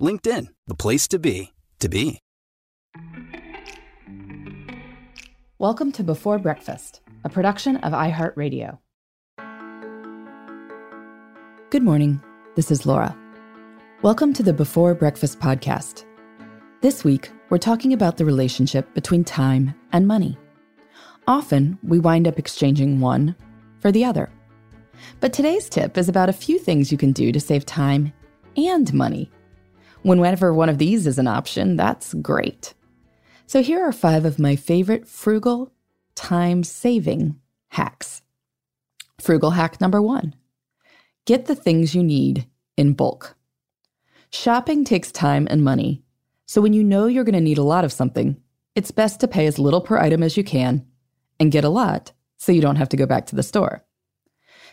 LinkedIn, the place to be, to be. Welcome to Before Breakfast, a production of iHeartRadio. Good morning. This is Laura. Welcome to the Before Breakfast podcast. This week, we're talking about the relationship between time and money. Often, we wind up exchanging one for the other. But today's tip is about a few things you can do to save time and money. Whenever one of these is an option, that's great. So here are five of my favorite frugal, time saving hacks. Frugal hack number one get the things you need in bulk. Shopping takes time and money, so when you know you're going to need a lot of something, it's best to pay as little per item as you can and get a lot so you don't have to go back to the store.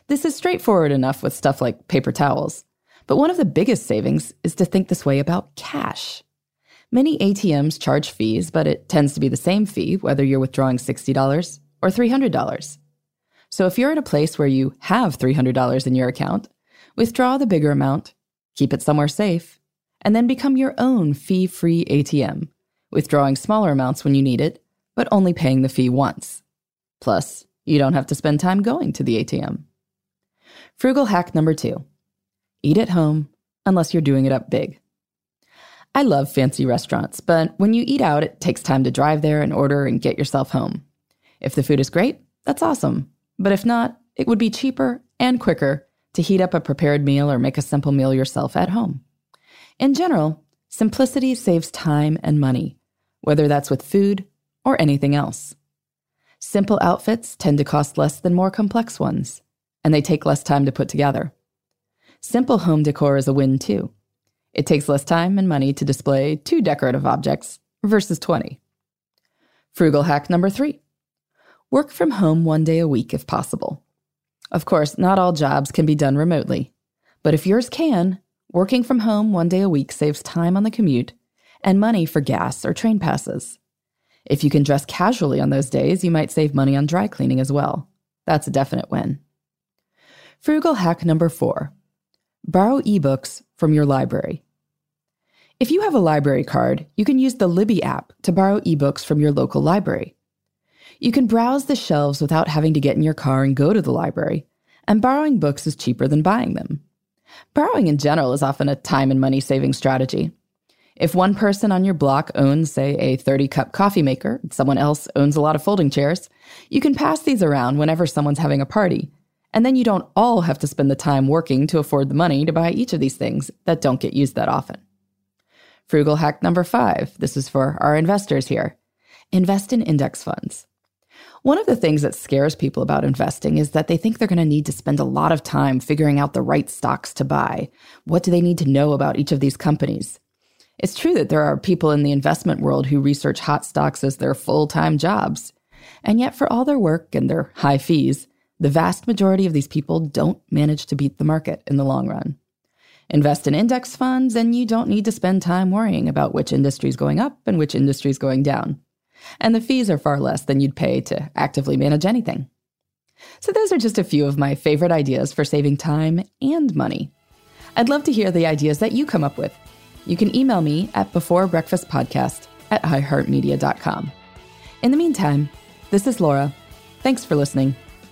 This is straightforward enough with stuff like paper towels, but one of the biggest savings is to think this way about cash. Many ATMs charge fees, but it tends to be the same fee whether you're withdrawing $60 or $300. So if you're at a place where you have $300 in your account, withdraw the bigger amount, keep it somewhere safe, and then become your own fee free ATM, withdrawing smaller amounts when you need it, but only paying the fee once. Plus, you don't have to spend time going to the ATM. Frugal hack number two eat at home unless you're doing it up big. I love fancy restaurants, but when you eat out, it takes time to drive there and order and get yourself home. If the food is great, that's awesome. But if not, it would be cheaper and quicker to heat up a prepared meal or make a simple meal yourself at home. In general, simplicity saves time and money, whether that's with food or anything else. Simple outfits tend to cost less than more complex ones, and they take less time to put together. Simple home decor is a win too. It takes less time and money to display two decorative objects versus 20. Frugal hack number three work from home one day a week if possible. Of course, not all jobs can be done remotely, but if yours can, working from home one day a week saves time on the commute and money for gas or train passes. If you can dress casually on those days, you might save money on dry cleaning as well. That's a definite win. Frugal hack number four borrow ebooks from your library. If you have a library card, you can use the Libby app to borrow ebooks from your local library. You can browse the shelves without having to get in your car and go to the library, and borrowing books is cheaper than buying them. Borrowing in general is often a time and money saving strategy. If one person on your block owns, say, a 30 cup coffee maker, someone else owns a lot of folding chairs, you can pass these around whenever someone's having a party. And then you don't all have to spend the time working to afford the money to buy each of these things that don't get used that often. Frugal hack number five. This is for our investors here. Invest in index funds. One of the things that scares people about investing is that they think they're going to need to spend a lot of time figuring out the right stocks to buy. What do they need to know about each of these companies? It's true that there are people in the investment world who research hot stocks as their full time jobs. And yet, for all their work and their high fees, the vast majority of these people don't manage to beat the market in the long run. Invest in index funds, and you don't need to spend time worrying about which industry is going up and which industry is going down. And the fees are far less than you'd pay to actively manage anything. So, those are just a few of my favorite ideas for saving time and money. I'd love to hear the ideas that you come up with. You can email me at beforebreakfastpodcast at iheartmedia.com. In the meantime, this is Laura. Thanks for listening,